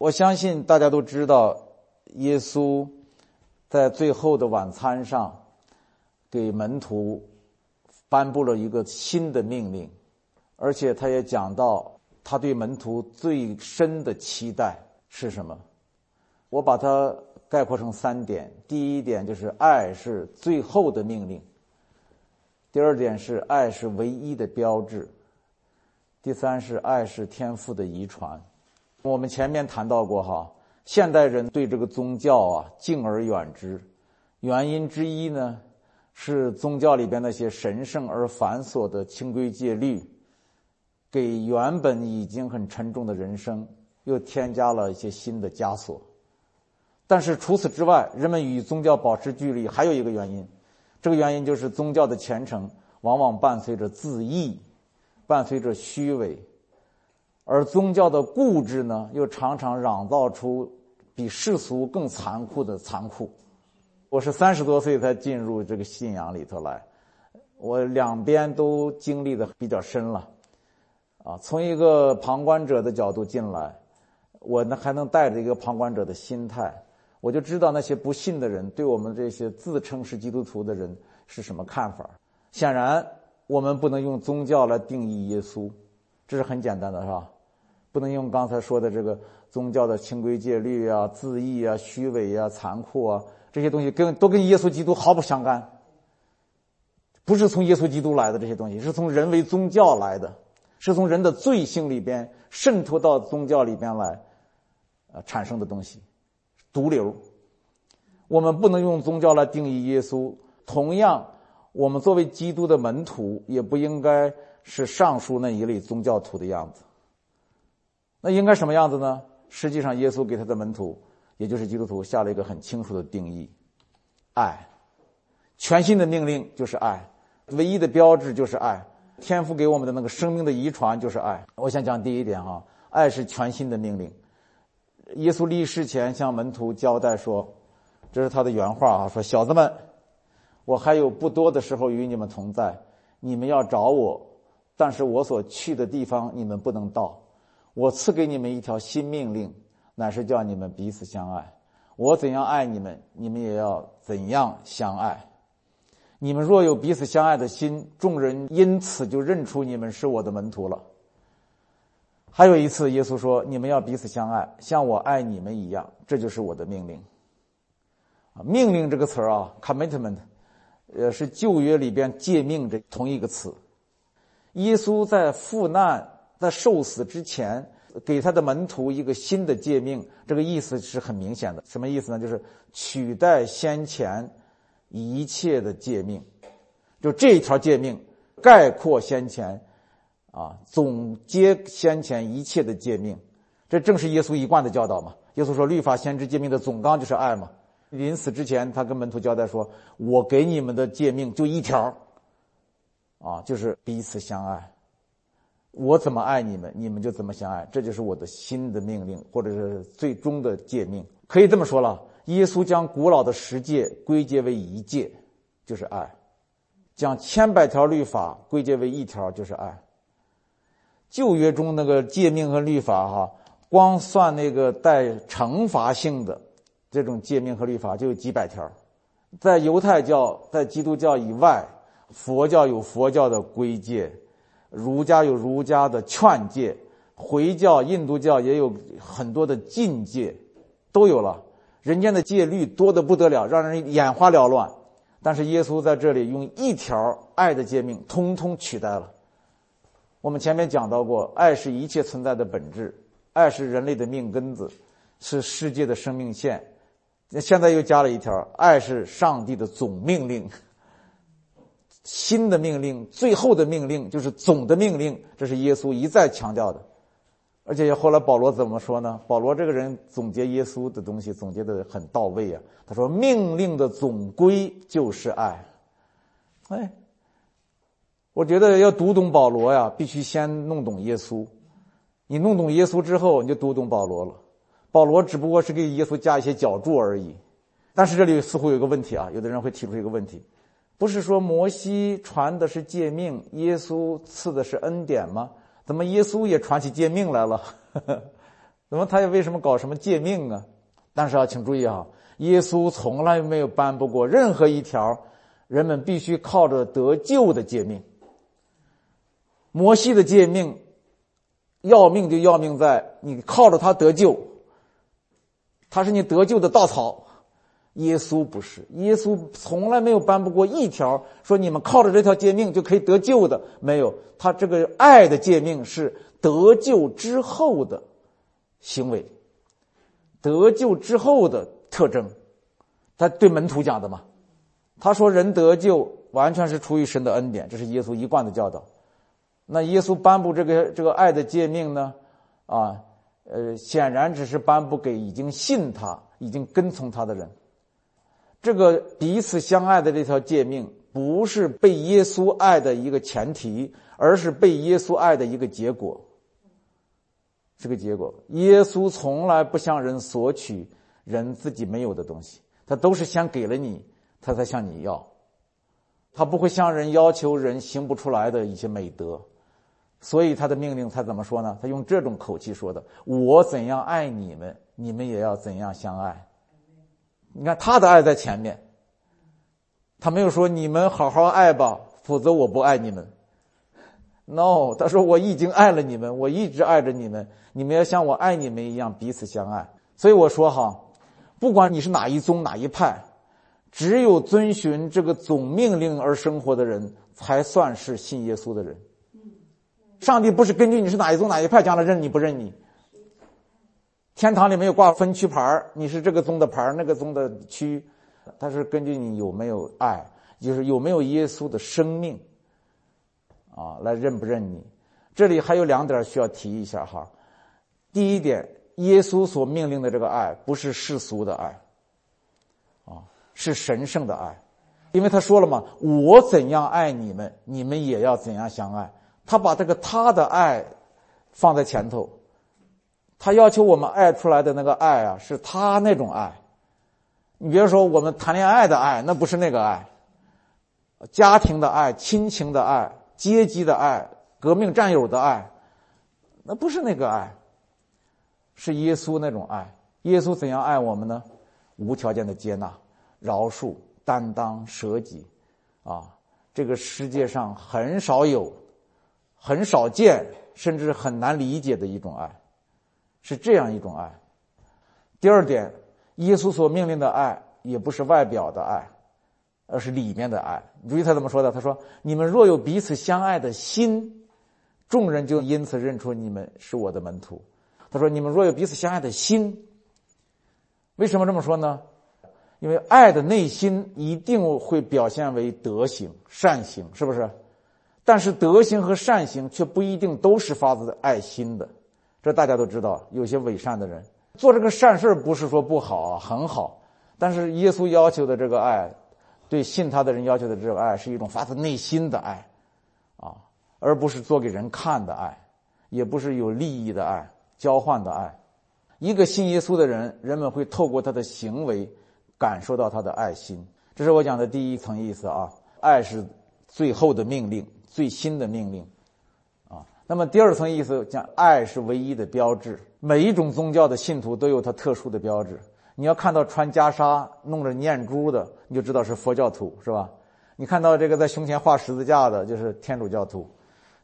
我相信大家都知道，耶稣在最后的晚餐上给门徒颁布了一个新的命令，而且他也讲到他对门徒最深的期待是什么。我把它概括成三点：第一点就是爱是最后的命令；第二点是爱是唯一的标志；第三是爱是天赋的遗传。我们前面谈到过哈，现代人对这个宗教啊敬而远之，原因之一呢是宗教里边那些神圣而繁琐的清规戒律，给原本已经很沉重的人生又添加了一些新的枷锁。但是除此之外，人们与宗教保持距离还有一个原因，这个原因就是宗教的虔诚往往伴随着自义，伴随着虚伪。而宗教的固执呢，又常常嚷造出比世俗更残酷的残酷。我是三十多岁才进入这个信仰里头来，我两边都经历的比较深了。啊，从一个旁观者的角度进来，我呢还能带着一个旁观者的心态，我就知道那些不信的人对我们这些自称是基督徒的人是什么看法。显然，我们不能用宗教来定义耶稣，这是很简单的，是吧？不能用刚才说的这个宗教的清规戒律啊、自义啊、虚伪啊、残酷啊这些东西，跟都跟耶稣基督毫不相干。不是从耶稣基督来的这些东西，是从人为宗教来的，是从人的罪性里边渗透到宗教里边来，呃产生的东西，毒瘤。我们不能用宗教来定义耶稣。同样，我们作为基督的门徒，也不应该是上述那一类宗教徒的样子。那应该什么样子呢？实际上，耶稣给他的门徒，也就是基督徒，下了一个很清楚的定义：爱。全新的命令就是爱，唯一的标志就是爱。天父给我们的那个生命的遗传就是爱。我想讲第一点哈，爱是全新的命令。耶稣立世前向门徒交代说：“这是他的原话啊，说小子们，我还有不多的时候与你们同在，你们要找我，但是我所去的地方你们不能到。”我赐给你们一条新命令，乃是叫你们彼此相爱。我怎样爱你们，你们也要怎样相爱。你们若有彼此相爱的心，众人因此就认出你们是我的门徒了。还有一次，耶稣说：“你们要彼此相爱，像我爱你们一样。”这就是我的命令。啊，命令这个词儿啊，commitment，呃，是旧约里边诫命这同一个词。耶稣在赴难。在受死之前，给他的门徒一个新的诫命，这个意思是很明显的。什么意思呢？就是取代先前一切的诫命，就这一条诫命概括先前，啊，总结先前一切的诫命。这正是耶稣一贯的教导嘛。耶稣说，律法先知诫命的总纲就是爱嘛。临死之前，他跟门徒交代说：“我给你们的诫命就一条，啊，就是彼此相爱。”我怎么爱你们，你们就怎么相爱，这就是我的新的命令，或者是最终的诫命。可以这么说了，耶稣将古老的十诫归结为一诫，就是爱；将千百条律法归结为一条，就是爱。旧约中那个诫命和律法，哈，光算那个带惩罚性的这种诫命和律法就有几百条。在犹太教、在基督教以外，佛教有佛教的规戒。儒家有儒家的劝诫，回教、印度教也有很多的禁戒，都有了。人间的戒律多得不得了，让人眼花缭乱。但是耶稣在这里用一条爱的诫命，通通取代了。我们前面讲到过，爱是一切存在的本质，爱是人类的命根子，是世界的生命线。现在又加了一条，爱是上帝的总命令。新的命令，最后的命令就是总的命令，这是耶稣一再强调的。而且后来保罗怎么说呢？保罗这个人总结耶稣的东西总结的很到位啊。他说：“命令的总归就是爱。”哎，我觉得要读懂保罗呀，必须先弄懂耶稣。你弄懂耶稣之后，你就读懂保罗了。保罗只不过是给耶稣加一些脚注而已。但是这里似乎有个问题啊，有的人会提出一个问题。不是说摩西传的是诫命，耶稣赐的是恩典吗？怎么耶稣也传起诫命来了？那么他又为什么搞什么诫命啊？但是啊，请注意啊，耶稣从来没有颁布过任何一条人们必须靠着得救的诫命。摩西的诫命，要命就要命在你靠着他得救，他是你得救的稻草。耶稣不是，耶稣从来没有颁布过一条说你们靠着这条诫命就可以得救的，没有。他这个爱的诫命是得救之后的行为，得救之后的特征。他对门徒讲的嘛，他说人得救完全是出于神的恩典，这是耶稣一贯的教导。那耶稣颁布这个这个爱的诫命呢？啊，呃，显然只是颁布给已经信他、已经跟从他的人。这个彼此相爱的这条诫命，不是被耶稣爱的一个前提，而是被耶稣爱的一个结果。这个结果，耶稣从来不向人索取人自己没有的东西，他都是先给了你，他才向你要。他不会向人要求人行不出来的一些美德，所以他的命令他怎么说呢？他用这种口气说的：“我怎样爱你们，你们也要怎样相爱。”你看他的爱在前面，他没有说你们好好爱吧，否则我不爱你们。No，他说我已经爱了你们，我一直爱着你们，你们要像我爱你们一样彼此相爱。所以我说哈，不管你是哪一宗哪一派，只有遵循这个总命令而生活的人，才算是信耶稣的人。上帝不是根据你是哪一宗哪一派，将来认你不认你。天堂里没有挂分区牌你是这个宗的牌那个宗的区，它是根据你有没有爱，就是有没有耶稣的生命，啊，来认不认你。这里还有两点需要提一下哈。第一点，耶稣所命令的这个爱不是世俗的爱，啊，是神圣的爱，因为他说了嘛，我怎样爱你们，你们也要怎样相爱。他把这个他的爱放在前头。他要求我们爱出来的那个爱啊，是他那种爱。你别说我们谈恋爱的爱，那不是那个爱。家庭的爱、亲情的爱、阶级的爱、革命战友的爱，那不是那个爱。是耶稣那种爱。耶稣怎样爱我们呢？无条件的接纳、饶恕、担当、舍己，啊，这个世界上很少有、很少见，甚至很难理解的一种爱。是这样一种爱。第二点，耶稣所命令的爱也不是外表的爱，而是里面的爱。你注意他怎么说的？他说：“你们若有彼此相爱的心，众人就因此认出你们是我的门徒。”他说：“你们若有彼此相爱的心，为什么这么说呢？因为爱的内心一定会表现为德行、善行，是不是？但是德行和善行却不一定都是发自爱心的。”这大家都知道，有些伪善的人做这个善事不是说不好啊，很好。但是耶稣要求的这个爱，对信他的人要求的这个爱，是一种发自内心的爱，啊，而不是做给人看的爱，也不是有利益的爱、交换的爱。一个信耶稣的人，人们会透过他的行为感受到他的爱心。这是我讲的第一层意思啊，爱是最后的命令，最新的命令。那么第二层意思讲，爱是唯一的标志。每一种宗教的信徒都有他特殊的标志。你要看到穿袈裟、弄着念珠的，你就知道是佛教徒，是吧？你看到这个在胸前画十字架的，就是天主教徒；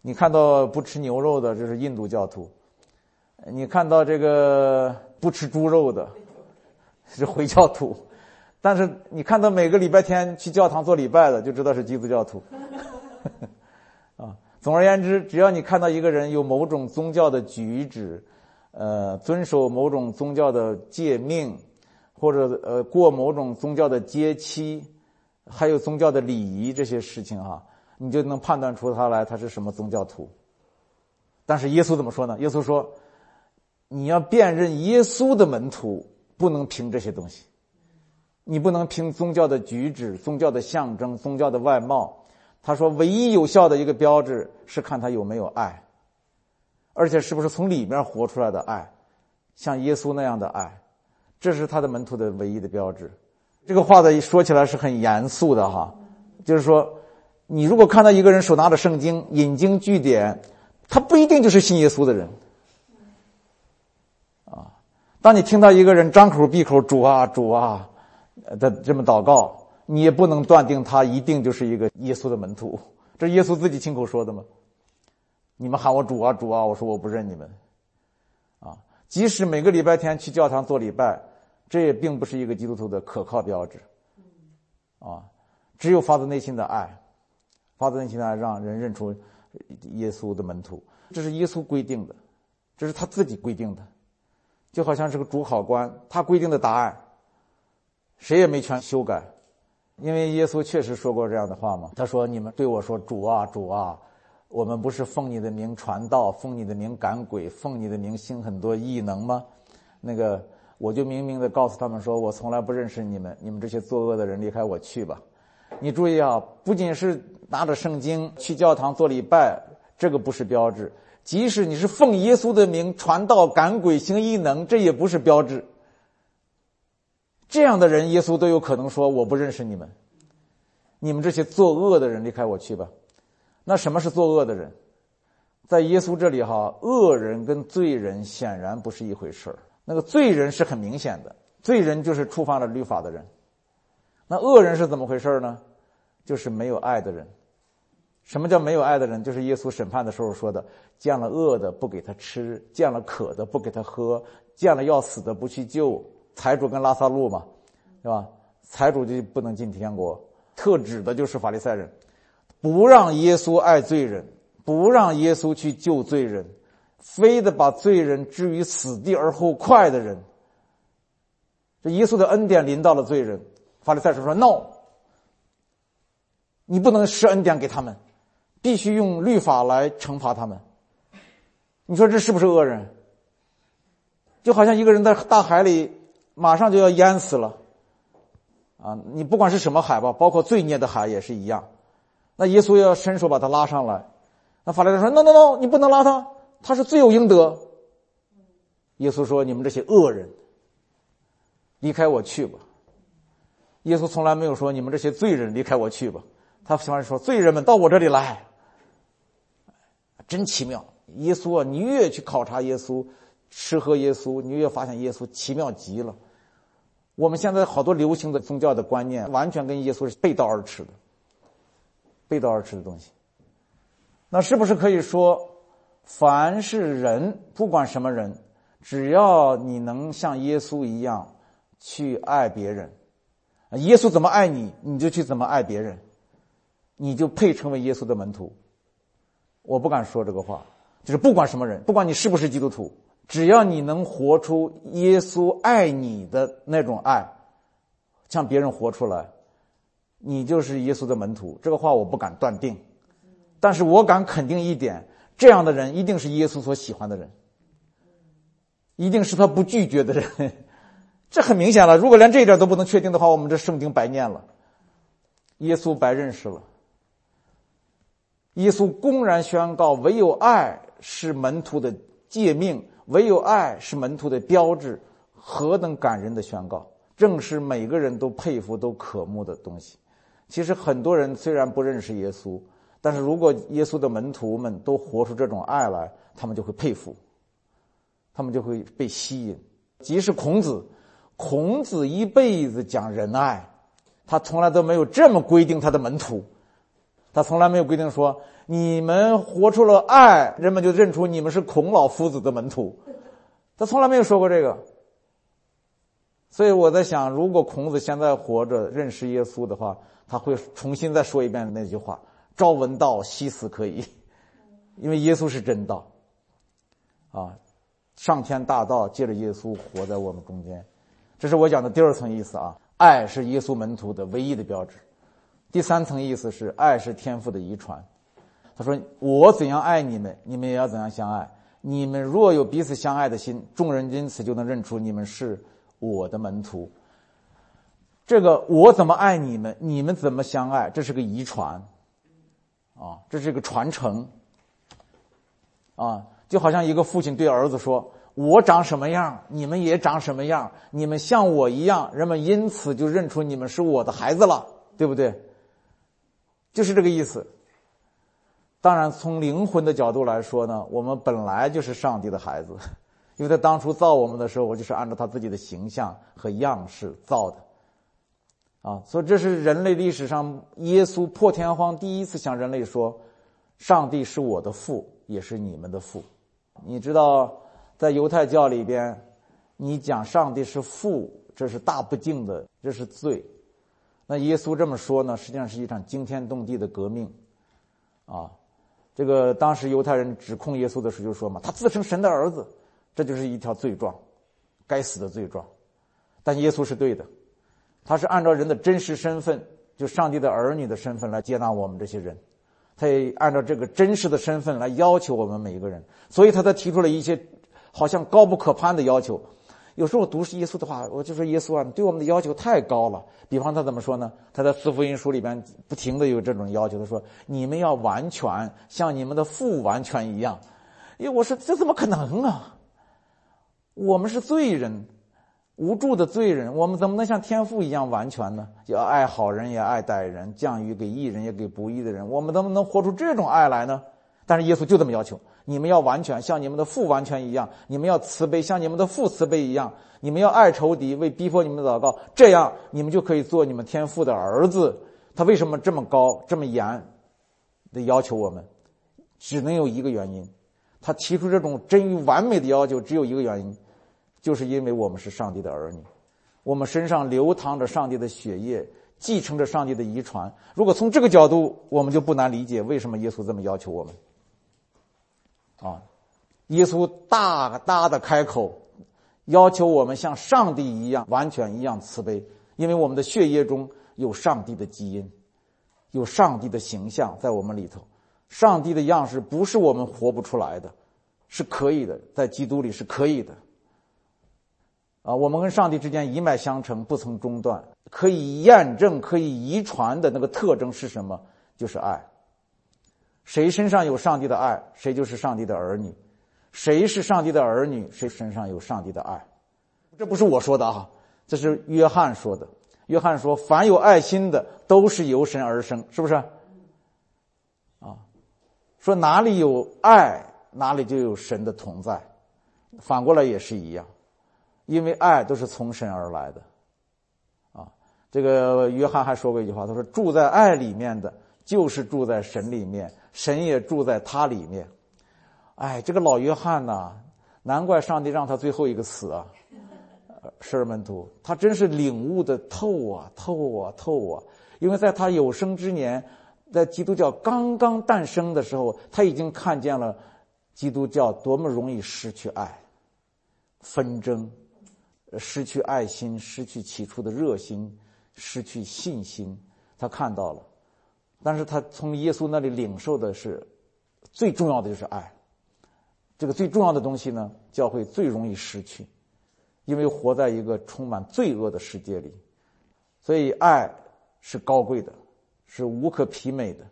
你看到不吃牛肉的，就是印度教徒；你看到这个不吃猪肉的，是回教徒；但是你看到每个礼拜天去教堂做礼拜的，就知道是基督教徒。总而言之，只要你看到一个人有某种宗教的举止，呃，遵守某种宗教的诫命，或者呃过某种宗教的节期，还有宗教的礼仪这些事情哈，你就能判断出他来他是什么宗教徒。但是耶稣怎么说呢？耶稣说，你要辨认耶稣的门徒，不能凭这些东西，你不能凭宗教的举止、宗教的象征、宗教的外貌。他说：“唯一有效的一个标志是看他有没有爱，而且是不是从里面活出来的爱，像耶稣那样的爱，这是他的门徒的唯一的标志。”这个话的说起来是很严肃的哈，就是说，你如果看到一个人手拿着圣经，引经据典，他不一定就是信耶稣的人，啊，当你听到一个人张口闭口主啊主啊的这么祷告，你也不能断定他一定就是一个耶稣的门徒。这耶稣自己亲口说的吗？你们喊我主啊主啊，我说我不认你们。啊，即使每个礼拜天去教堂做礼拜，这也并不是一个基督徒的可靠标志。啊，只有发自内心的爱，发自内心的爱，让人认出耶稣的门徒。这是耶稣规定的，这是他自己规定的。就好像是个主考官，他规定的答案，谁也没权修改，因为耶稣确实说过这样的话嘛。他说：“你们对我说，主啊，主啊，我们不是奉你的名传道，奉你的名赶鬼，奉你的名行很多异能吗？”那个，我就明明的告诉他们说：“我从来不认识你们，你们这些作恶的人，离开我去吧。”你注意啊，不仅是拿着圣经去教堂做礼拜，这个不是标志。即使你是奉耶稣的名传道、赶鬼、行异能，这也不是标志。这样的人，耶稣都有可能说：“我不认识你们，你们这些作恶的人，离开我去吧。”那什么是作恶的人？在耶稣这里，哈，恶人跟罪人显然不是一回事儿。那个罪人是很明显的，罪人就是触犯了律法的人。那恶人是怎么回事呢？就是没有爱的人。什么叫没有爱的人？就是耶稣审判的时候说的：见了饿的不给他吃，见了渴的不给他喝，见了要死的不去救。财主跟拉萨路嘛，是吧？财主就不能进天国。特指的就是法利赛人，不让耶稣爱罪人，不让耶稣去救罪人，非得把罪人置于死地而后快的人。这耶稣的恩典临到了罪人，法利赛人说：“no，你不能施恩典给他们。”必须用律法来惩罚他们，你说这是不是恶人？就好像一个人在大海里马上就要淹死了，啊，你不管是什么海吧，包括罪孽的海也是一样。那耶稣要伸手把他拉上来，那法利赛说：“no no no，你不能拉他，他是罪有应得。”耶稣说：“你们这些恶人，离开我去吧。”耶稣从来没有说：“你们这些罪人，离开我去吧。”他喜欢说：“罪人们到我这里来。”真奇妙，耶稣啊！你越去考察耶稣，吃喝耶稣，你越发现耶稣奇妙极了。我们现在好多流行的宗教的观念，完全跟耶稣是背道而驰的，背道而驰的东西。那是不是可以说，凡是人，不管什么人，只要你能像耶稣一样去爱别人，耶稣怎么爱你，你就去怎么爱别人，你就配成为耶稣的门徒。我不敢说这个话，就是不管什么人，不管你是不是基督徒，只要你能活出耶稣爱你的那种爱，向别人活出来，你就是耶稣的门徒。这个话我不敢断定，但是我敢肯定一点：这样的人一定是耶稣所喜欢的人，一定是他不拒绝的人。这很明显了。如果连这一点都不能确定的话，我们这圣经白念了，耶稣白认识了。耶稣公然宣告：“唯有爱是门徒的诫命，唯有爱是门徒的标志。”何等感人的宣告！正是每个人都佩服、都渴慕的东西。其实很多人虽然不认识耶稣，但是如果耶稣的门徒们都活出这种爱来，他们就会佩服，他们就会被吸引。即使孔子，孔子一辈子讲仁爱，他从来都没有这么规定他的门徒。他从来没有规定说，你们活出了爱，人们就认出你们是孔老夫子的门徒。他从来没有说过这个。所以我在想，如果孔子现在活着认识耶稣的话，他会重新再说一遍那句话：“朝闻道，夕死可矣。”因为耶稣是真道，啊，上天大道借着耶稣活在我们中间。这是我讲的第二层意思啊，爱是耶稣门徒的唯一的标志。第三层意思是，爱是天赋的遗传。他说：“我怎样爱你们，你们也要怎样相爱。你们若有彼此相爱的心，众人因此就能认出你们是我的门徒。这个我怎么爱你们，你们怎么相爱，这是个遗传，啊，这是个传承。啊，就好像一个父亲对儿子说：‘我长什么样，你们也长什么样。你们像我一样，人们因此就认出你们是我的孩子了，对不对？’”就是这个意思。当然，从灵魂的角度来说呢，我们本来就是上帝的孩子，因为他当初造我们的时候，我就是按照他自己的形象和样式造的。啊，所以这是人类历史上耶稣破天荒第一次向人类说：“上帝是我的父，也是你们的父。”你知道，在犹太教里边，你讲上帝是父，这是大不敬的，这是罪。那耶稣这么说呢，实际上是一场惊天动地的革命。啊，这个当时犹太人指控耶稣的时候就说嘛：“他自称神的儿子。”这就是一条罪状，该死的罪状。但耶稣是对的。他是按照人的真实身份，就上帝的儿女的身份来接纳我们这些人，他也按照这个真实的身份来要求我们每一个人，所以他才提出了一些好像高不可攀的要求。有时候读耶稣的话，我就说耶稣啊，你对我们的要求太高了。比方他怎么说呢？他在四福音书里边不停的有这种要求，他说：“你们要完全像你们的父完全一样。”因为我说这怎么可能啊？我们是罪人。无助的罪人，我们怎么能像天父一样完全呢？要爱好人也爱歹人，降雨给义人也给不义的人。我们能不能活出这种爱来呢？但是耶稣就这么要求：你们要完全像你们的父完全一样，你们要慈悲像你们的父慈悲一样，你们要爱仇敌，为逼迫你们祷告，这样你们就可以做你们天父的儿子。他为什么这么高这么严的要求我们？只能有一个原因，他提出这种臻于完美的要求，只有一个原因。就是因为我们是上帝的儿女，我们身上流淌着上帝的血液，继承着上帝的遗传。如果从这个角度，我们就不难理解为什么耶稣这么要求我们。啊，耶稣大大的开口，要求我们像上帝一样完全一样慈悲，因为我们的血液中有上帝的基因，有上帝的形象在我们里头。上帝的样式不是我们活不出来的，是可以的，在基督里是可以的。啊，我们跟上帝之间一脉相承，不曾中断。可以验证、可以遗传的那个特征是什么？就是爱。谁身上有上帝的爱，谁就是上帝的儿女；谁是上帝的儿女，谁身上有上帝的爱。这不是我说的啊，这是约翰说的。约翰说：“凡有爱心的，都是由神而生。”是不是？啊，说哪里有爱，哪里就有神的同在。反过来也是一样。因为爱都是从神而来的，啊，这个约翰还说过一句话，他说：“住在爱里面的，就是住在神里面，神也住在他里面。”哎，这个老约翰呐，难怪上帝让他最后一个死啊！十二门徒，他真是领悟的透啊，透啊，透啊！因为在他有生之年，在基督教刚刚诞生的时候，他已经看见了基督教多么容易失去爱、纷争。失去爱心，失去起初的热心，失去信心，他看到了，但是他从耶稣那里领受的是最重要的就是爱。这个最重要的东西呢，教会最容易失去，因为活在一个充满罪恶的世界里，所以爱是高贵的，是无可媲美的。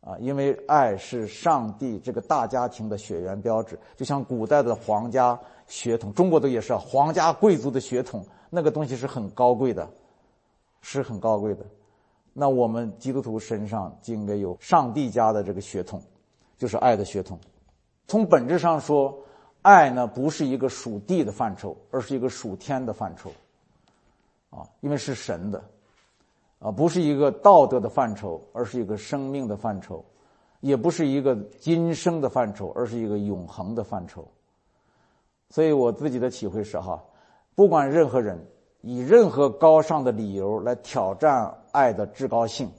啊，因为爱是上帝这个大家庭的血缘标志，就像古代的皇家血统，中国的也是皇家贵族的血统，那个东西是很高贵的，是很高贵的。那我们基督徒身上就应该有上帝家的这个血统，就是爱的血统。从本质上说，爱呢不是一个属地的范畴，而是一个属天的范畴。啊，因为是神的。啊，不是一个道德的范畴，而是一个生命的范畴；也不是一个今生的范畴，而是一个永恒的范畴。所以我自己的体会是：哈，不管任何人以任何高尚的理由来挑战爱的至高性，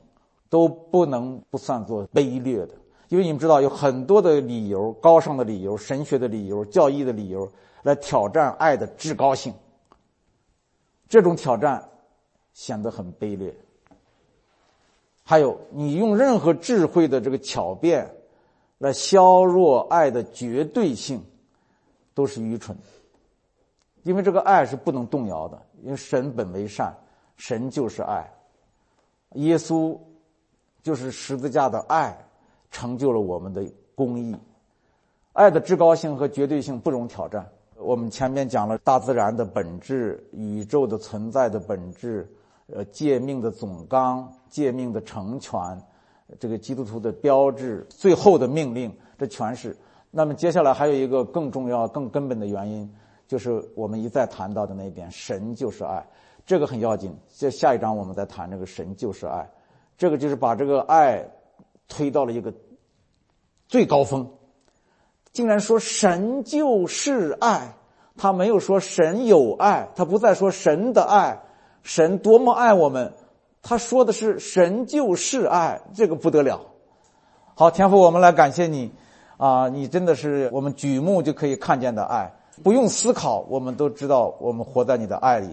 都不能不算作卑劣的。因为你们知道，有很多的理由、高尚的理由、神学的理由、教义的理由来挑战爱的至高性，这种挑战显得很卑劣。还有，你用任何智慧的这个巧辩，来削弱爱的绝对性，都是愚蠢。因为这个爱是不能动摇的，因为神本为善，神就是爱，耶稣就是十字架的爱，成就了我们的公义。爱的至高性和绝对性不容挑战。我们前面讲了大自然的本质，宇宙的存在的本质。呃，诫命的总纲，诫命的成全，这个基督徒的标志，最后的命令，这全是那么接下来还有一个更重要、更根本的原因，就是我们一再谈到的那一点：神就是爱，这个很要紧。这下一章我们再谈这个神就是爱，这个就是把这个爱推到了一个最高峰，竟然说神就是爱，他没有说神有爱，他不再说神的爱，神多么爱我们，他说的是神就是爱，这个不得了。好，天父，我们来感谢你。啊，你真的是我们举目就可以看见的爱，不用思考，我们都知道我们活在你的爱里，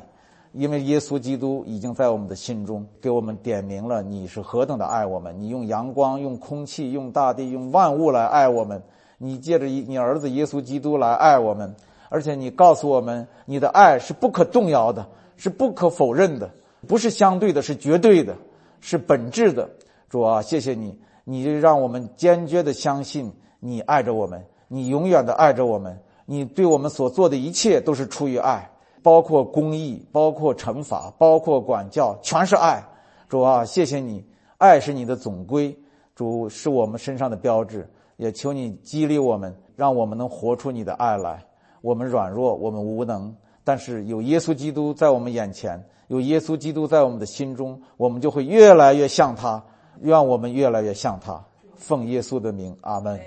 因为耶稣基督已经在我们的心中给我们点明了你是何等的爱我们。你用阳光、用空气、用大地、用万物来爱我们，你借着你儿子耶稣基督来爱我们，而且你告诉我们，你的爱是不可动摇的，是不可否认的，不是相对的，是绝对的，是本质的。主啊，谢谢你，你让我们坚决的相信。你爱着我们，你永远的爱着我们，你对我们所做的一切都是出于爱，包括公义，包括惩罚，包括管教，全是爱。主啊，谢谢你，爱是你的总归，主是我们身上的标志，也求你激励我们，让我们能活出你的爱来。我们软弱，我们无能，但是有耶稣基督在我们眼前，有耶稣基督在我们的心中，我们就会越来越像他，愿我们越来越像他。奉耶稣的名，阿门。